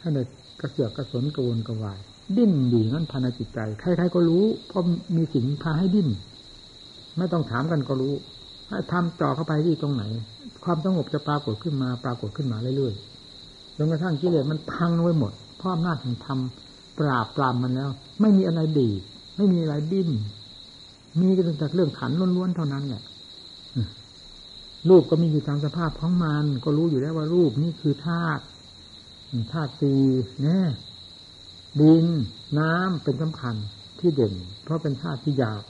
S1: ถ้าเด็กกระเสือกกระสนกระวนกระวาย ดิ้นอยู่นั่นภายในจิตใจใครๆก็รู้เพราะมีสิ่งพาให้ดิ้น ไม่ต้องถามกันก็รู้ทำจ่อเข้าไปที่ตรงไหน ความสงบจะปรากฏขึ้นมาปรากฏขึ้นมาเรื่อยๆ จนกระทั่งกิเลสมันพังไว้หมดเพราะอำนาจแห่งธรรมปราบปรามมันแล้ว ไม่มีอะไรดี ไม่มีอะไรดิ้นมีแต่เรื่องขันล้วนๆเท่านั้นแหละรูปก็มีอยู่ตามสภาพของมัน ก็รู้อยู่แล้วว่ารูปนี่คือธาตุธาตุสี่แน่ดินน้ำเป็นสำคัญที่เด่น เพราะเป็นธาตุที่หยาบ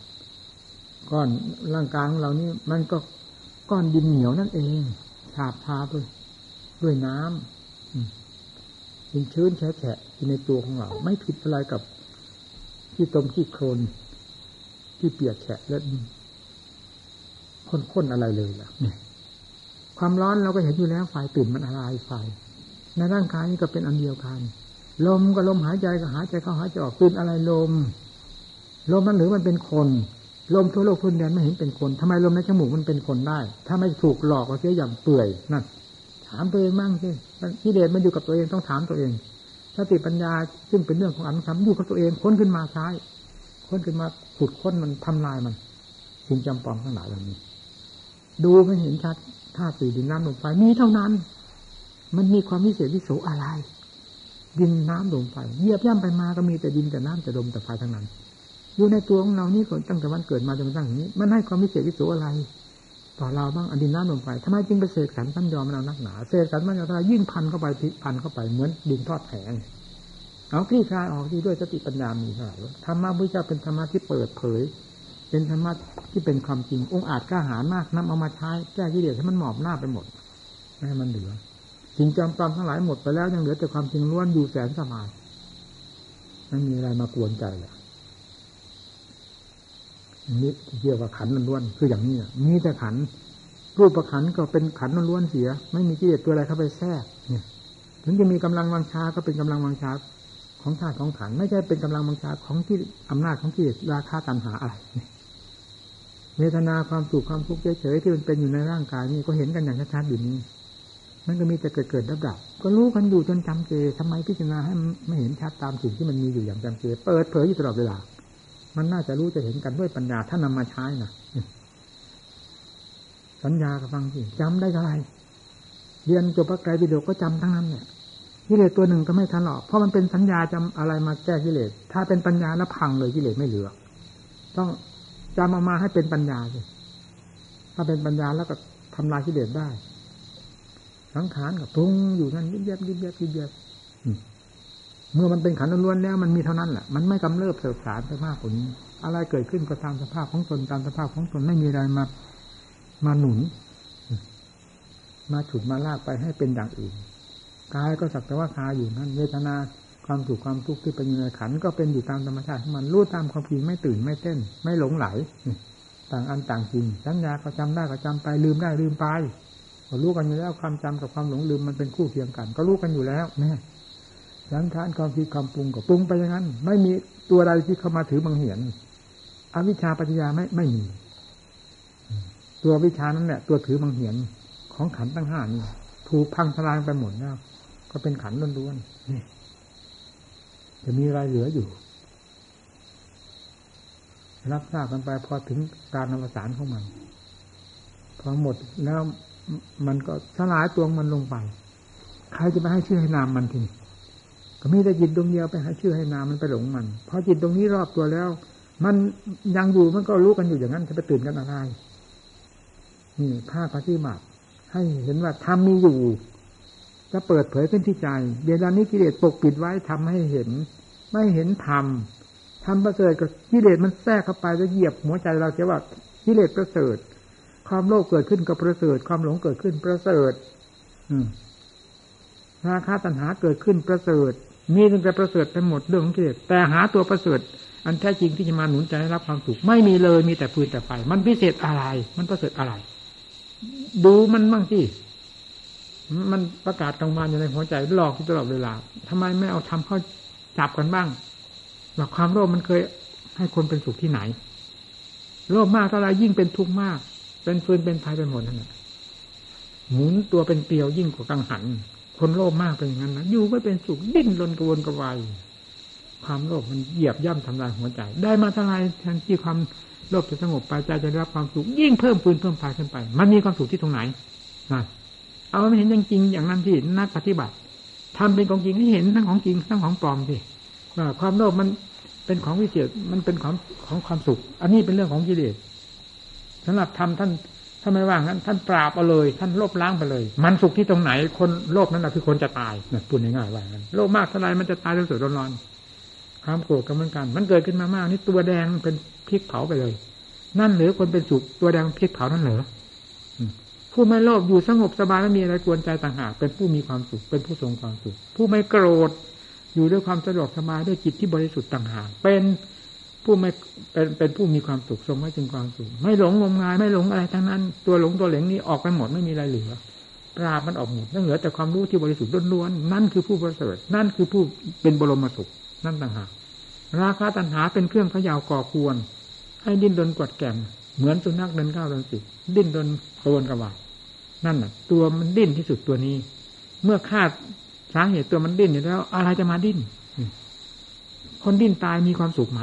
S1: ก้อนร่างกายของเรานี่มันก็ก้อนดินเหนียวนั่นเองฉาบทาด้วยด้วยน้ำ ดินชื้นแฉะแฉะในตัวของเรา ไม่ผิดอะไรกับที่ตมที่โคลนที่เปียกแฉะและข้นๆอะไรเลยล่ะเนี่ยความร้อนเราก็เห็นอยู่แล้วไฟตื่นมันอะไรไฟในร่างกายนี้ก็เป็นอันเดียวกัน ลมก็ลมหายใจก็หายใจเข้าหายใจออกตื่นอะไรลม ลมมันหรือมันเป็นคนลมทั่วโลกพื้นแดนไม่เห็นเป็นคนทำไมลมในจมูกมันเป็นคนได้ ถ้าไม่ถูกหลอกก็เสียอย่างเปื่อยนั่น ถามตัวเองมั่งสิกิเลสมันอยู่กับตัวเองต้องถามตัวเองสติปัญญาซึ่งเป็นเรื่องของอนุสัมอยู่กับตัวเองค้นขึ้นมาใช้ค้นขึ้นมาขุดค้นมันทำลายมันสิ่งจำปองทั้งหลายเหล่านี้ ดูไม่เห็นชัดธาตุสี่ดินน้ำลมไฟมีเท่านั้น มันมีความวิเศษวิโสอะไร ดินน้ำลมไฟเยียบย่ำไปมาก็มีแต่ดินแต่น้ำแต่ลมแต่ไฟทั้งนั้น อยู่ในตัวของเรานี่ตั้งแต่วันเกิดมาจนกระทั่งนี้ มันให้ความวิเศษวิโสอะไร ต่อเราบ้างอดินน้ำลมไฟทำไมจึงไปเสกสรรตั้นยอมมันเอานักหนาเสกสรรมันเอายิ่งพันเข้าไปพันเข้าไปเหมือนดินทอดแข็งเอาคลี่คลายออกที่ด้วยสติปัญญามีเท่าไหร่ธรรมะพุทธเจ้าเป็นธรรมะที่เปิดเผย เป็นธรรมะที่เป็นความจริง องค์อาจกล้าหาญมากนำเอามาใช้แก้กิเลสให้มันหมอบหน้าไปหมดไม่ให้มันเหลือสิ่งจำปลอมทั้งหลายหมดไปแล้วยังเหลือแต่ความจริงล้วนอยู่แสนสบายไม่มีอะไรมากวนใจเลย นี่เกี่ยวกับขันล้วนคืออย่างนี้มีแต่ขันรูปขันก็เป็นขันล้วนเสีย ไม่มีกิเลสตัวอะไรเข้าไปแทรกเนี่ย ถึงจะมีกำลังวังชาก็เป็นกำลังวังชาของธาตุของขันไม่ใช่เป็นกำลังบังชาของที่อำนาจของที่ราคาตันหาอะไรเวทนาความสุขความทุกข์เฉยๆที่มันเป็นอยู่ในร่างกายนี่ก็เห็นกันอย่างชัดๆอยู่นี้ มันก็มีแต่เกิดเกิดดับดับก็รู้กันอยู่จนจำเจทำไมพิจารณาให้ไม่เห็นชัดตามสิ่งที่มันมีอยู่อย่างจำเจ เปิดเผยอยู่ตลอดเวลา มันน่าจะรู้จะเห็นกันด้วยปัญญาถ้านำมาใช้นะสัญญากับฟังสิจำได้อะไรเรียนจบพระไตรปิฎกก็จำทั้งนั้นเนี่ยกิเลสตัวหนึ่งก็ไม่ทันหรอกเพราะมันเป็นสัญญาจำอะไรมาแก้กิเลสถ้าเป็นปัญญาแล้วพังเลยกิเลสไม่เหลือ ต้องจำออกมาให้เป็นปัญญาสิถ้าเป็นปัญญาแล้วก็ทำลายกิเลสได้สังขารกับปรุงอยู่นั่นยิบยับยิบยับยิบยับ เมื่อมันเป็นขันล้วนแล้วมันมีเท่านั้นแหละมันไม่กำเริบเสบสารไปมากกว่านี้ อะไรเกิดขึ้นก็ตามสภาพของตนตามสภาพของตนไม่มีอะไรมามาหนุน มาฉุดมาลากไปให้เป็นอย่างอื่นกายก็สักแต่ว่าคาอยู่นั่นเวทนาความสุขความทุกข์ที่เป็นอยู่ในขันก็เป็นอยู่ตามธรรมชาติของมันรู้ตามความจริงไม่ตื่นไม่เต้น ไม่หลงไหล ต่างอันต่างจริงสัญญาก็จำได้ก็จำไปลืมได้ลืมไปก็รู้กันอยู่แล้วความจำกับความหลงลืมมันเป็นคู่เคียงกัน ก็รู้กันอยู่แล้วนี่ สังขารความคิดความปรุงก็ปรุงไปอย่างนั้น ไม่มีตัวใดที่เข้ามาถือบังเหียนอวิชชาปัญญาไม่ไม่มี ตัววิชานั้นแหละตัวถือบังเหียนของขันตั้งห้านี่ถูกพังทลายไปหมดแล้วก็เป็นขันล้วนๆนี่จะมีอะไรเหลืออยู่ รับทราบกันไปพอถึงการนวสานของมันพอหมดแล้วมันก็สลายตัวมันลงไป ใครจะไปให้ชื่อให้นามมันทีนี้ ก็มีแต่จิตดวงเดียวไปห้ชื่อให้นามมันไปหลงมันพอจิตตรงนี้รอบตัวแล้ว มันยังอยู่มันก็รู้กันอยู่อย่างนั้นจะไปตื่นกันอะไรนี่ภาคปฏิบัติให้เห็นว่าธรรมมีอยู่จะเปิดเผยขึ้นที่ใจ เวลานี้กิเลสปกปิดไว้ทำให้เห็น ไม่เห็นธรรมธรรมประเสริฐกับกิเลสมันแทรกเข้าไปแล้วเหยียบหัวใจเราเสียว่ากิเลสประเสริฐ ความโลภเกิดขึ้นกับประเสริฐ ความหลงเกิดขึ้นประเสริฐ อืราคาตัณหาเกิดขึ้นประเสริฐ มีตั้งแต่ประเสริฐไปหมดเรื่องของกิเลสแต่หาตัวประเสริฐ อันแท้จริงที่จะมาหนุนใจให้รับความสุขไม่มีเลยมีแต่ฟืนแต่ไฟมันพิเศษอะไร มันประเสริฐอะไร ดูมันบ้างสิมันประกาศกลางวันอยู่ในหัวใจหลอกตลอดเวลาทำไมไม่เอาทำเข้าจับกันบ้างว่าความโลภมันเคยให้คนเป็นสุขที่ไหน โลภมากเท่าไรยิ่งเป็นทุกข์มาก เป็นฟืนเป็นไฟไปหมดนั่นแหละหมุนตัวเป็นเกลียวยิ่งกว่ากังหัน คนโลภมากเป็นอย่างนั้นนะอยู่ไม่เป็นสุขดิ้นรนกระวนกระวายความโลภมันเหยียบย่ำทำลายหัวใจ ได้มาเท่าไรแทนที่ความโลภจะสงบไปใจจะได้รับความสุขยิ่งเพิ่มฟืนเพิ่มไฟขึ้นไป มันมีความสุขที่ตรงไหนนะเอาไม่เห็นจริงๆอย่างนั้นที่นักปฏิบัติทำเป็นของจริงให้เห็นทั้งของจริงทั้งของปลอมสิว่าความโลภมันเป็นของวิเศษมันเป็นของของความสุข อันนี้เป็นเรื่องของกิเลสสำหรับทำท่าน ถ้าไม่ว่างนั้น ท่านปราบเอาเลย ท่านลบล้างไปเลย มันสุขที่ตรงไหนคนโลภนั้นแหะคือคนจะตายนะพูดง่ายๆว่างั้นโลภมากเท่าไรมันจะตายเรื่องร้อนๆความโกรธก็เหมือนกัน มันเกิดขึ้นมามากนี่ตัวแดงเป็นพริกเผาไปเลย นั่นหรือคนเป็นสุขตัวแดงพริกเผานั่นเหรอผู้ไม่โลภอยู่สงบสบายไม่มีอะไรกวนใจต่างหากเป็นผู้มีความสุขเป็นผู้ทรงความสุข ผู้ไม่โกรธอยู่ด้วยความสะดวกสบายด้วยจิตที่บริสุทธิ์ต่างหากเป็น ผู้ไม่เป็นเป็นผู้มีความสุขทรงไว้ถึงความสุขไม่หลงงมงายไม่หลงอะไรทั้งนั้น ตัวหลงตัวเหลงนี้ออกไปหมดไม่มีอะไรเหลือปราบมันออกหมดนั่นเหลือแต่ความรู้ที่บริสุทธิ์ล้วนๆนั่นคือผู้ประเสริฐนั่นคือผู้เป็นบรมสุขนั่นต่างหากราคาตัณหาเป็นเครื่องพยาวก่อควร ให้ดิ้นรนกวดแก่มเหมือนสุนัขเดินก้าวเดินสิดิ้นรนกระวนกระวายนั่นน่ะ ตัวมันดิ้นที่สุดตัวนี้ เมื่อคาดสาเหตุตัวมันดิ้นอยู่แล้ว อะไรจะมาดิ้นคนดิ้นตายมีความสุขไหม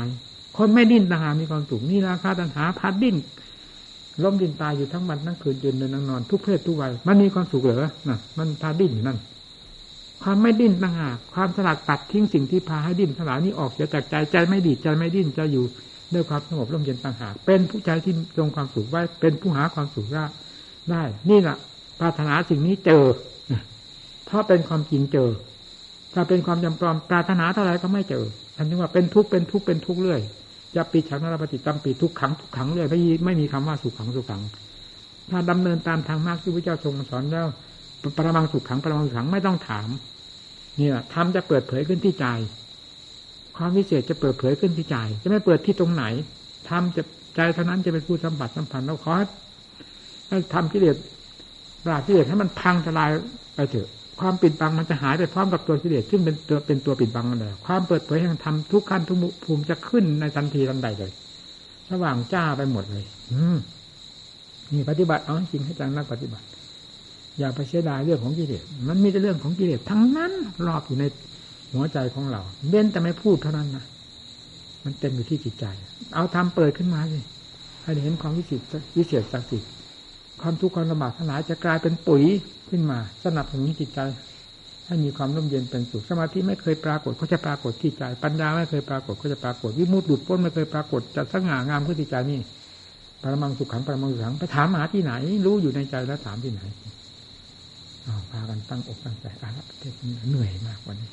S1: คนไม่ดิ้นต่างหากมีความสุขนี่ราคาตัณหาพัดดิ้นล้มดิ้นตายอยู่ทั้งวันทั้งคืนยืนเดินนั่งนอนทุกเพศทุกวัยมันมีความสุขเหรอน่ะ มันพาดิ้นอยู่นั่น ความไม่ดิ้นต่างหากความสลัดตัดทิ้งสิ่งที่พาให้ดิ้นทั้งหลายนี้ออกจากใจใจไม่ดีใจไม่ดิ้นจะอยู่ด้วยความสงบร่มเย็นต่างหากเป็นผู้ใจที่ทรงความสุขไว้เป็นผู้หาความสุขได้นี่แหละปรารถนาสิ่งนี้เจอเพราะเป็นความจริงเจอ ถ้าเป็นความจำปลอมปรารถนาเท่าไรก็ไม่เจอท่านจึงว่าเป็นทุกข์เป็นทุกข์เป็นทุกข์เรื่อย จะปีฉันนรปฏิตัมปีทุกขังทุกขังเรื่อยไม่ไม่มีคำว่าสุขขังสุขขัง ถ้าดำเนินตามทางมากที่พระเจ้าทรงสอนแล้วปรมังสุขขังปรมังสุขขังไม่ต้องถาม เนี่ยทำจะเปิดเผยขึ้นที่ใจ ความวิเศษจะเปิดเผยขึ้นที่ใจ จะไม่เปิดที่ตรงไหนทำจะใจเท่านั้นจะเป็นผู้สัมผัสสัมพันธ์เราขอให้ทำกิเลสราบกิเลสให้มันพังทลายไปเถอะ ความปิดบังมันจะหายไปพร้อมกับตัวกิเลสซึ่งเป็นตัวเป็นตัวปิดบังนั่นแหละความเปิดเผยแห่งธรรมทุกขั้นทุกภูมิจะขึ้นในทันทีทันใดเลยสว่างจ้าไปหมดเลย อืมนี่ปฏิบัติเอาจริงให้จังนักปฏิบัติ อย่าไปเสียดายเรื่องของกิเลสมันมีแต่เรื่องของกิเลสทั้งนั้นรอบอยู่ในหัวใจของเราเบ้นแต่ไม่พูดเท่านั้นนะมันเต็มอยู่ที่จิตใจ เอาทำเปิดขึ้นมาสิให้เห็นความวิเศษวิเศษศักสิความทุกข์ความลำบากทั้งหลายจะกลายเป็นปุ๋ย ขึ้นมา สนับสนุนจิตใจให้มีความร่มเย็นเป็นสุขสมาธิไม่เคยปรากฏก็จะปรากฏที่ใจ ปัญญาไม่เคยปรากฏก็จะปรากฏวิมุตติหลุดพ้นไม่เคยปรากฏจะสง่างามขึ้นที่ใจนี่ปรมังสุขขังปรมังสุขขังไปถามหาที่ไหน รู้อยู่ในใจแล้วถามที่ไหนพากันตั้งอกตั้งใจอาละเทศเหนื่อยมากวันนี้